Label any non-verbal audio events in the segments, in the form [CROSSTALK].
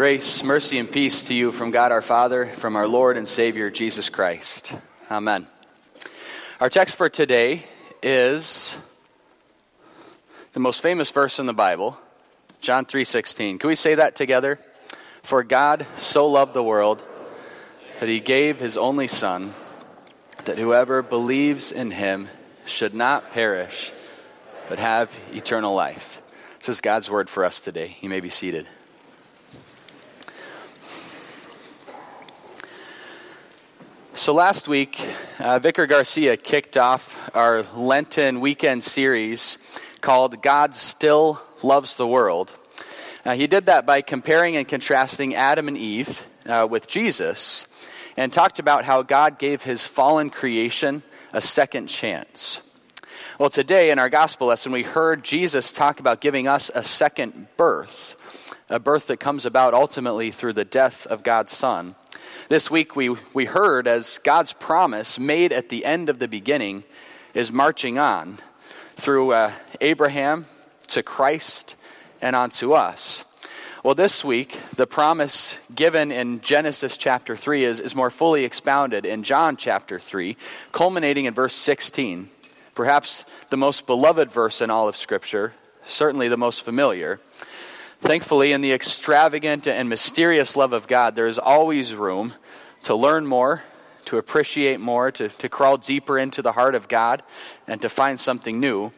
Grace, mercy, and peace to you from God our Father, from our Lord and Savior Jesus Christ. Amen. Our text for today is the most famous verse in the Bible, John 3:16. Can we say that together? For God so loved the world that he gave his only son that whoever believes in him should not perish but have eternal life. This is God's word for us today. You may be seated. So last week, uh, Vicar Garcia kicked off our Lenten weekend series called God Still Loves the World. Uh, he did that by comparing and contrasting Adam and Eve uh, with Jesus and talked about how God gave his fallen creation a second chance. Well, today in our gospel lesson, we heard Jesus talk about giving us a second birth, a birth that comes about ultimately through the death of God's Son. This week we, we heard as God's promise made at the end of the beginning is marching on through uh, Abraham to Christ and on to us. Well, this week, the promise given in Genesis chapter 3 is, is more fully expounded in John chapter 3, culminating in verse 16. Perhaps the most beloved verse in all of Scripture, certainly the most familiar. Thankfully, in the extravagant and mysterious love of God, there is always room to learn more, to appreciate more, to, to crawl deeper into the heart of God, and to find something new.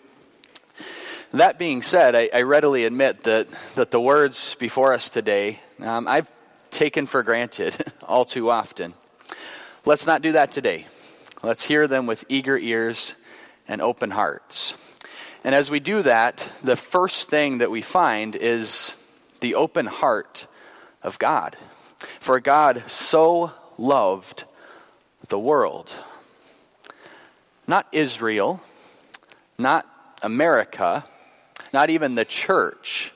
That being said, I, I readily admit that, that the words before us today, um, I've taken for granted [LAUGHS] all too often. Let's not do that today. Let's hear them with eager ears and open hearts. And as we do that, the first thing that we find is the open heart of God. For God so loved the world. Not Israel, not America, not even the church.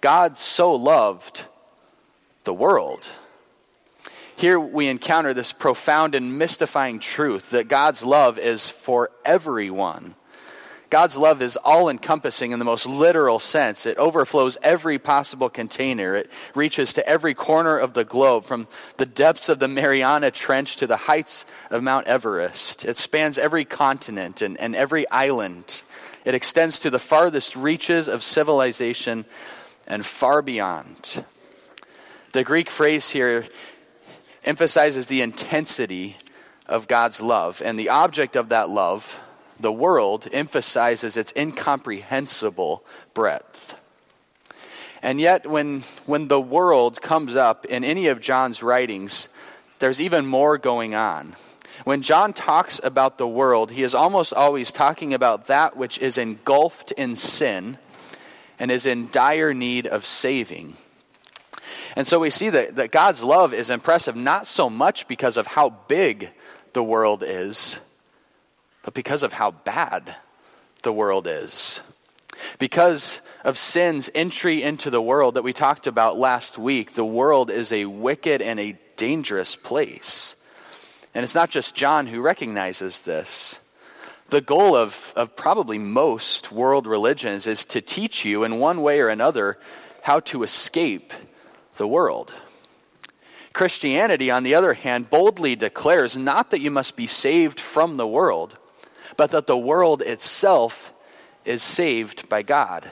God so loved the world. Here we encounter this profound and mystifying truth that God's love is for everyone. God's love is all encompassing in the most literal sense. It overflows every possible container. It reaches to every corner of the globe, from the depths of the Mariana Trench to the heights of Mount Everest. It spans every continent and, and every island. It extends to the farthest reaches of civilization and far beyond. The Greek phrase here emphasizes the intensity of God's love, and the object of that love the world emphasizes its incomprehensible breadth. And yet, when, when the world comes up in any of John's writings, there's even more going on. When John talks about the world, he is almost always talking about that which is engulfed in sin and is in dire need of saving. And so we see that, that God's love is impressive not so much because of how big the world is, but because of how bad the world is. Because of sin's entry into the world that we talked about last week, the world is a wicked and a dangerous place. And it's not just John who recognizes this. The goal of, of probably most world religions is to teach you, in one way or another, how to escape the world. Christianity, on the other hand, boldly declares not that you must be saved from the world, but that the world itself is saved by God.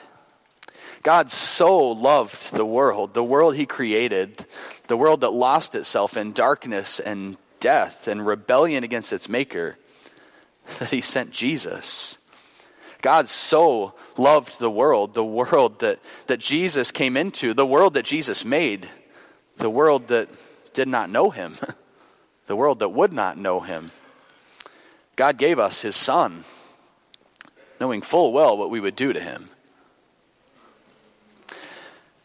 God so loved the world, the world He created, the world that lost itself in darkness and death and rebellion against its Maker, that He sent Jesus. God so loved the world, the world that, that Jesus came into, the world that Jesus made, the world that did not know Him, [LAUGHS] the world that would not know Him. God gave us his son, knowing full well what we would do to him.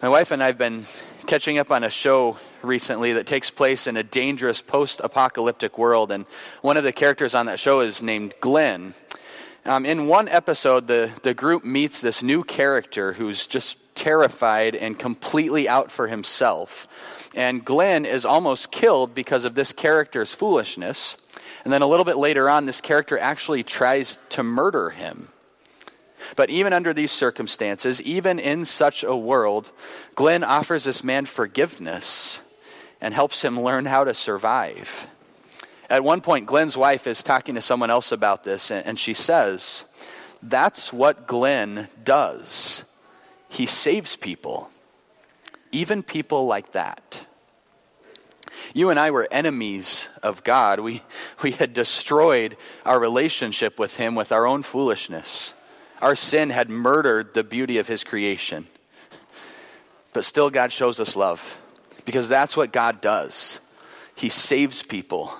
My wife and I have been catching up on a show recently that takes place in a dangerous post apocalyptic world, and one of the characters on that show is named Glenn. Um, in one episode, the, the group meets this new character who's just terrified and completely out for himself. And Glenn is almost killed because of this character's foolishness. And then a little bit later on, this character actually tries to murder him. But even under these circumstances, even in such a world, Glenn offers this man forgiveness and helps him learn how to survive. At one point, Glenn's wife is talking to someone else about this, and she says, That's what Glenn does. He saves people, even people like that. You and I were enemies of God. We, we had destroyed our relationship with Him with our own foolishness. Our sin had murdered the beauty of His creation. But still, God shows us love because that's what God does. He saves people,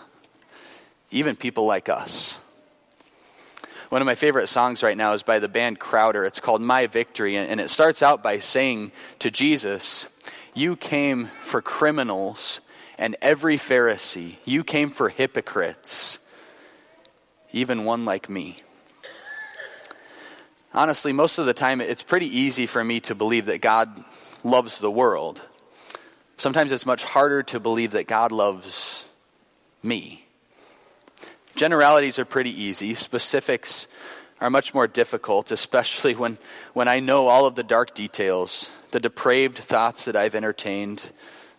even people like us. One of my favorite songs right now is by the band Crowder. It's called My Victory, and it starts out by saying to Jesus, You came for criminals and every Pharisee. You came for hypocrites, even one like me. Honestly, most of the time, it's pretty easy for me to believe that God loves the world. Sometimes it's much harder to believe that God loves me. Generalities are pretty easy, specifics are much more difficult, especially when, when I know all of the dark details, the depraved thoughts that I've entertained,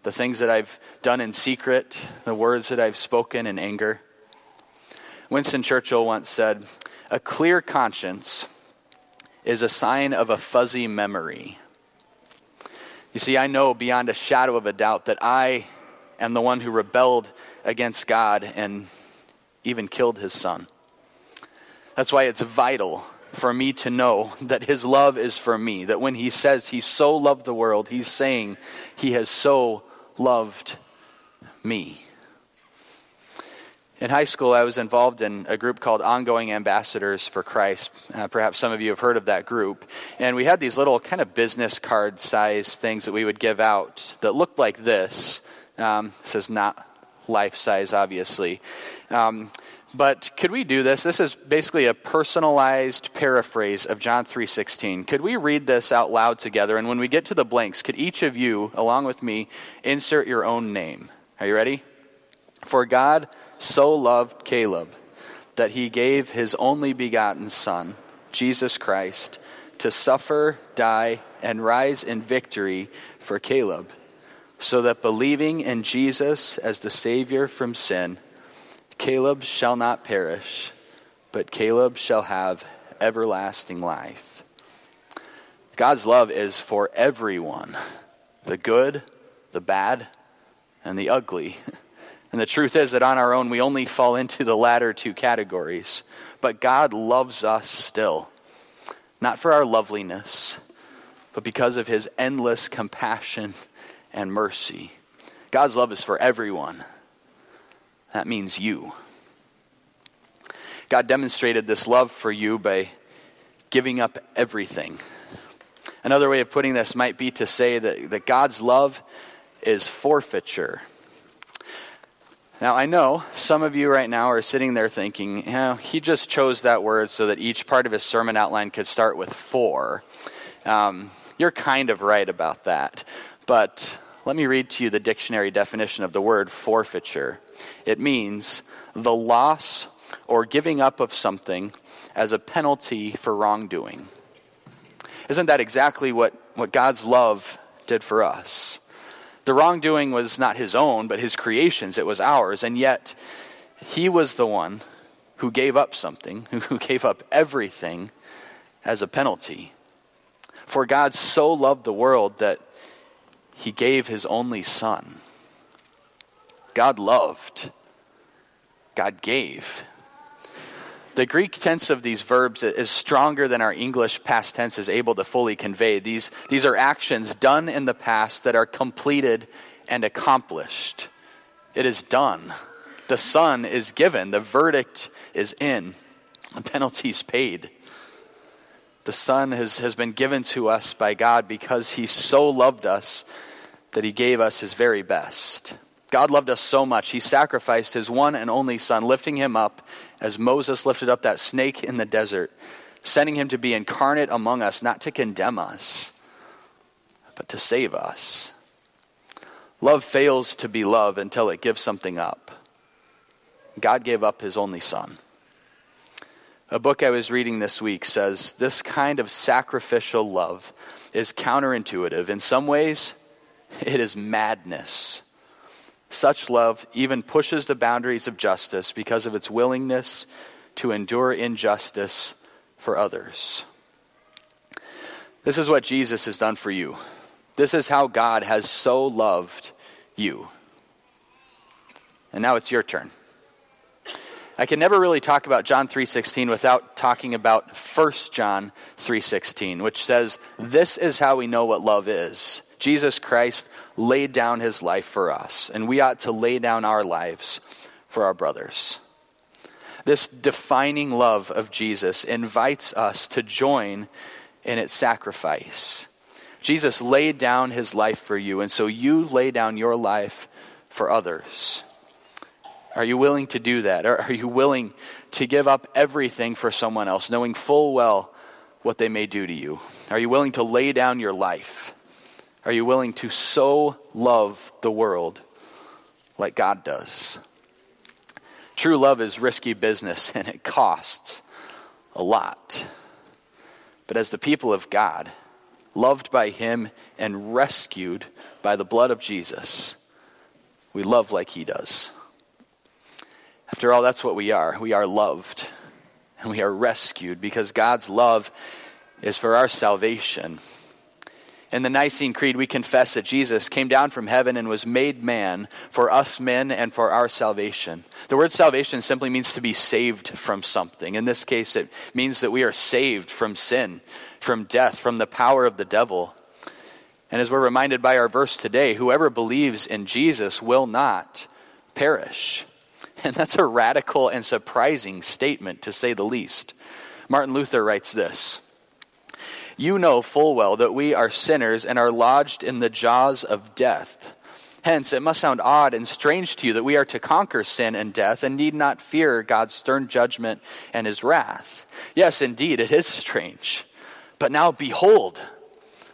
the things that I've done in secret, the words that I've spoken in anger. Winston Churchill once said, A clear conscience is a sign of a fuzzy memory. You see, I know beyond a shadow of a doubt that I am the one who rebelled against God and even killed his son. That's why it's vital for me to know that his love is for me. That when he says he so loved the world, he's saying he has so loved me. In high school, I was involved in a group called Ongoing Ambassadors for Christ. Uh, perhaps some of you have heard of that group. And we had these little kind of business card size things that we would give out that looked like this. Um, is not life size, obviously. Um, but could we do this? This is basically a personalized paraphrase of John 3:16. Could we read this out loud together and when we get to the blanks, could each of you along with me insert your own name? Are you ready? For God so loved Caleb that he gave his only begotten son, Jesus Christ, to suffer, die, and rise in victory for Caleb, so that believing in Jesus as the Savior from sin, Caleb shall not perish, but Caleb shall have everlasting life. God's love is for everyone the good, the bad, and the ugly. [LAUGHS] And the truth is that on our own, we only fall into the latter two categories. But God loves us still, not for our loveliness, but because of his endless compassion and mercy. God's love is for everyone. That means you. God demonstrated this love for you by giving up everything. Another way of putting this might be to say that, that God's love is forfeiture. Now, I know some of you right now are sitting there thinking, he just chose that word so that each part of his sermon outline could start with for. Um, you're kind of right about that. But let me read to you the dictionary definition of the word forfeiture. It means the loss or giving up of something as a penalty for wrongdoing. Isn't that exactly what, what God's love did for us? The wrongdoing was not his own, but his creation's. It was ours. And yet, he was the one who gave up something, [LAUGHS] who gave up everything as a penalty. For God so loved the world that he gave his only son. God loved. God gave. The Greek tense of these verbs is stronger than our English past tense is able to fully convey. These, these are actions done in the past that are completed and accomplished. It is done. The Son is given. The verdict is in. The penalty is paid. The Son has, has been given to us by God because He so loved us that He gave us His very best. God loved us so much, he sacrificed his one and only son, lifting him up as Moses lifted up that snake in the desert, sending him to be incarnate among us, not to condemn us, but to save us. Love fails to be love until it gives something up. God gave up his only son. A book I was reading this week says this kind of sacrificial love is counterintuitive. In some ways, it is madness. Such love even pushes the boundaries of justice because of its willingness to endure injustice for others. This is what Jesus has done for you. This is how God has so loved you. And now it's your turn. I can never really talk about John 3:16 without talking about 1 John 3:16, which says, "This is how we know what love is. Jesus Christ laid down his life for us, and we ought to lay down our lives for our brothers." This defining love of Jesus invites us to join in its sacrifice. Jesus laid down his life for you, and so you lay down your life for others. Are you willing to do that? Or Are you willing to give up everything for someone else, knowing full well what they may do to you? Are you willing to lay down your life? Are you willing to so love the world like God does? True love is risky business [LAUGHS] and it costs a lot. But as the people of God, loved by Him and rescued by the blood of Jesus, we love like He does. After all, that's what we are. We are loved and we are rescued because God's love is for our salvation. In the Nicene Creed, we confess that Jesus came down from heaven and was made man for us men and for our salvation. The word salvation simply means to be saved from something. In this case, it means that we are saved from sin, from death, from the power of the devil. And as we're reminded by our verse today, whoever believes in Jesus will not perish. [LAUGHS] And that's a radical and surprising statement, to say the least. Martin Luther writes this You know full well that we are sinners and are lodged in the jaws of death. Hence, it must sound odd and strange to you that we are to conquer sin and death and need not fear God's stern judgment and his wrath. Yes, indeed, it is strange. But now, behold,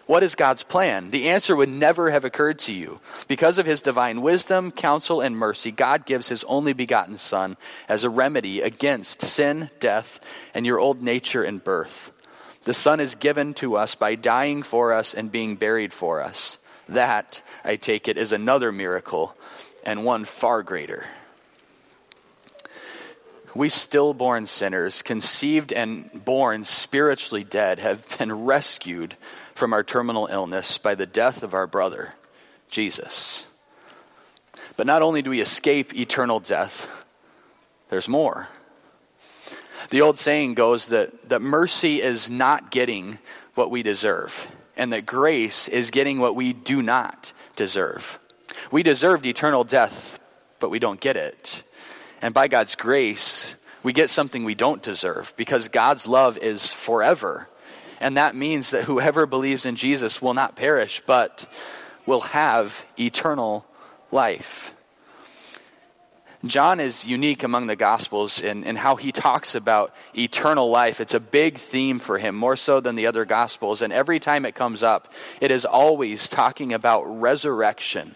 what is God's plan? The answer would never have occurred to you. Because of his divine wisdom, counsel, and mercy, God gives his only begotten Son as a remedy against sin, death, and your old nature and birth. The Son is given to us by dying for us and being buried for us. That, I take it, is another miracle, and one far greater. We stillborn sinners, conceived and born spiritually dead, have been [LAUGHS] rescued from our terminal illness by the death of our brother, Jesus. But not only do we escape eternal death, there's more. The old saying goes that, that mercy is not getting what we deserve, and that grace is getting what we do not deserve. We deserved eternal death, but we don't get it. And by God's grace, we get something we don't deserve because God's love is forever and that means that whoever believes in Jesus will not perish, but will have eternal life. John is unique among the Gospels in, in how he talks about eternal life. It's a big theme for him, more so than the other Gospels. And every time it comes up, it is always talking about resurrection,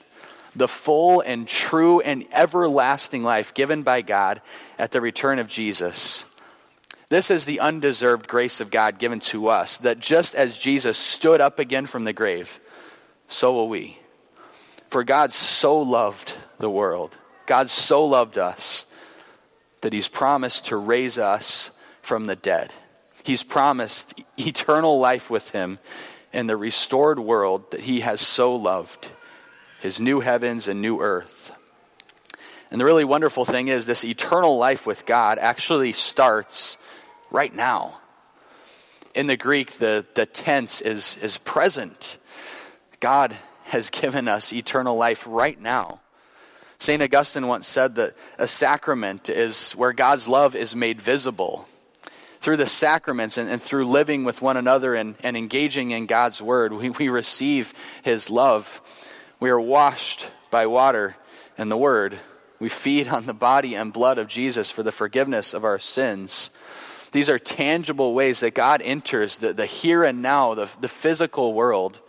the full and true and everlasting life given by God at the return of Jesus. This is the undeserved grace of God given to us, that just as Jesus stood up again from the grave, so will we. For God so loved the world, God so loved us, that He's promised to raise us from the dead. He's promised eternal life with Him in the restored world that He has so loved, His new heavens and new earth. And the really wonderful thing is, this eternal life with God actually starts right now. In the Greek, the, the tense is, is present. God has given us eternal life right now. St. Augustine once said that a sacrament is where God's love is made visible. Through the sacraments and, and through living with one another and, and engaging in God's word, we, we receive his love. We are washed by water and the word. We feed on the body and blood of Jesus for the forgiveness of our sins. These are tangible ways that God enters the, the here and now, the, the physical world,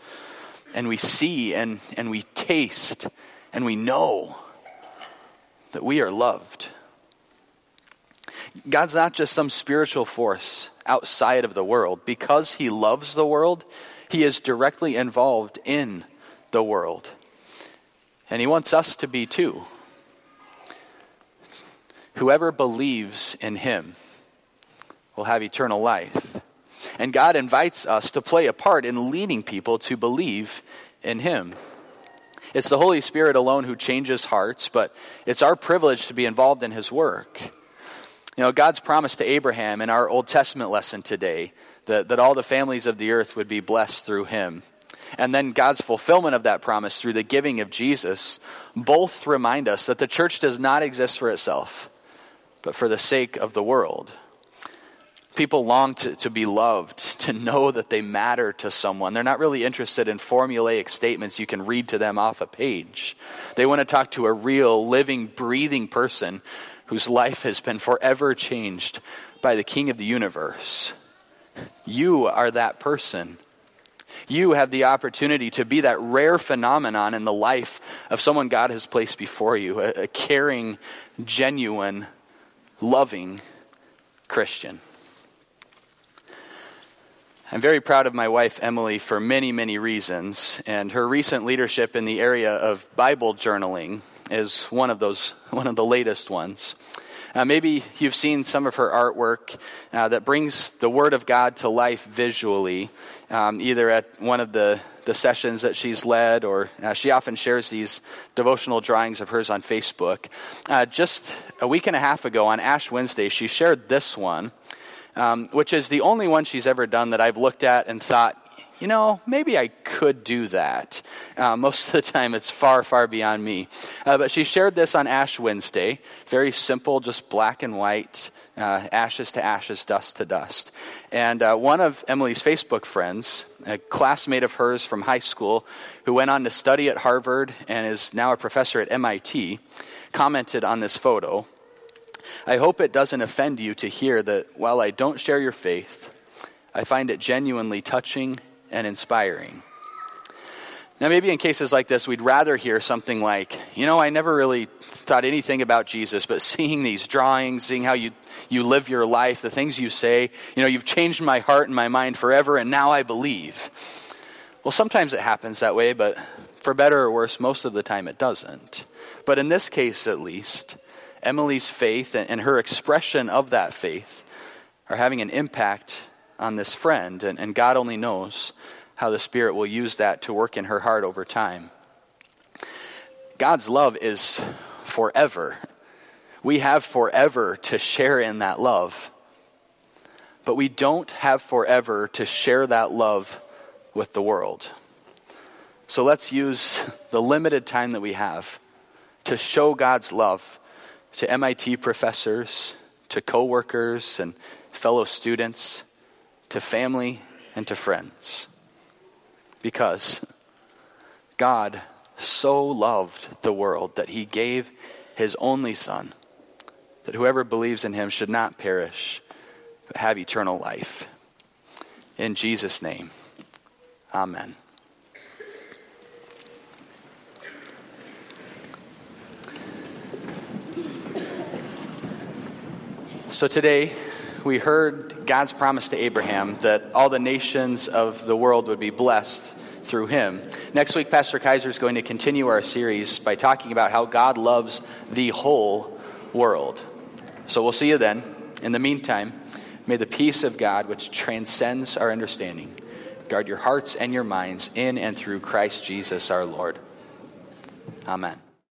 and we see and, and we taste and we know that we are loved. God's not just some spiritual force outside of the world. Because He loves the world, He is directly involved in the world. And He wants us to be too. Whoever believes in Him will have eternal life. And God invites us to play a part in leading people to believe in Him. It's the Holy Spirit alone who changes hearts, but it's our privilege to be involved in His work. You know, God's promise to Abraham in our Old Testament lesson today that, that all the families of the earth would be blessed through him. And then God's fulfillment of that promise through the giving of Jesus both remind us that the church does not exist for itself, but for the sake of the world. People long to, to be loved, to know that they matter to someone. They're not really interested in formulaic statements you can read to them off a page. They want to talk to a real, living, breathing person whose life has been forever changed by the King of the universe. You are that person. You have the opportunity to be that rare phenomenon in the life of someone God has placed before you a, a caring, genuine, loving Christian. I'm very proud of my wife, Emily, for many, many reasons, and her recent leadership in the area of Bible journaling is one of those, [LAUGHS] one of the latest ones. Uh, maybe you've seen some of her artwork uh, that brings the Word of God to life visually, um, either at one of the, the sessions that she's led, or uh, she often shares these devotional drawings of hers on Facebook. Uh, just a week and a half ago on Ash Wednesday, she shared this one, um, which is the only one she's ever done that I've looked at and thought, you know, maybe I could do that. Uh, most of the time, it's far, far beyond me. Uh, but she shared this on Ash Wednesday. Very simple, just black and white, uh, ashes to ashes, dust to dust. And uh, one of Emily's Facebook friends, a classmate of hers from high school, who went on to study at Harvard and is now a professor at MIT, commented on this photo. I hope it doesn't offend you to hear that while I don't share your faith, I find it genuinely touching and inspiring. Now, maybe in cases like this, we'd rather hear something like, you know, I never really thought anything about Jesus, but seeing these drawings, seeing how you, you live your life, the things you say, you know, you've changed my heart and my mind forever, and now I believe. Well, sometimes it happens that way, but for better or worse, most of the time it doesn't. But in this case, at least, Emily's faith and her expression of that faith are having an impact on this friend, and, and God only knows how the Spirit will use that to work in her heart over time. God's love is forever. We have forever to share in that love. But we don't have forever to share that love with the world. So let's use the limited time that we have to show God's love to MIT professors, to coworkers and fellow students, to family, and to friends. Because God so loved the world that he gave his only Son, that whoever believes in him should not perish, but have eternal life. In Jesus' name, amen. So today, we heard God's promise to Abraham that all the nations of the world would be blessed through him. Next week, Pastor Kaiser is going to continue our series by talking about how God loves the whole world. So we'll see you then. In the meantime, may the peace of God, which transcends our understanding, guard your hearts and your minds in and through Christ Jesus our Lord. Amen.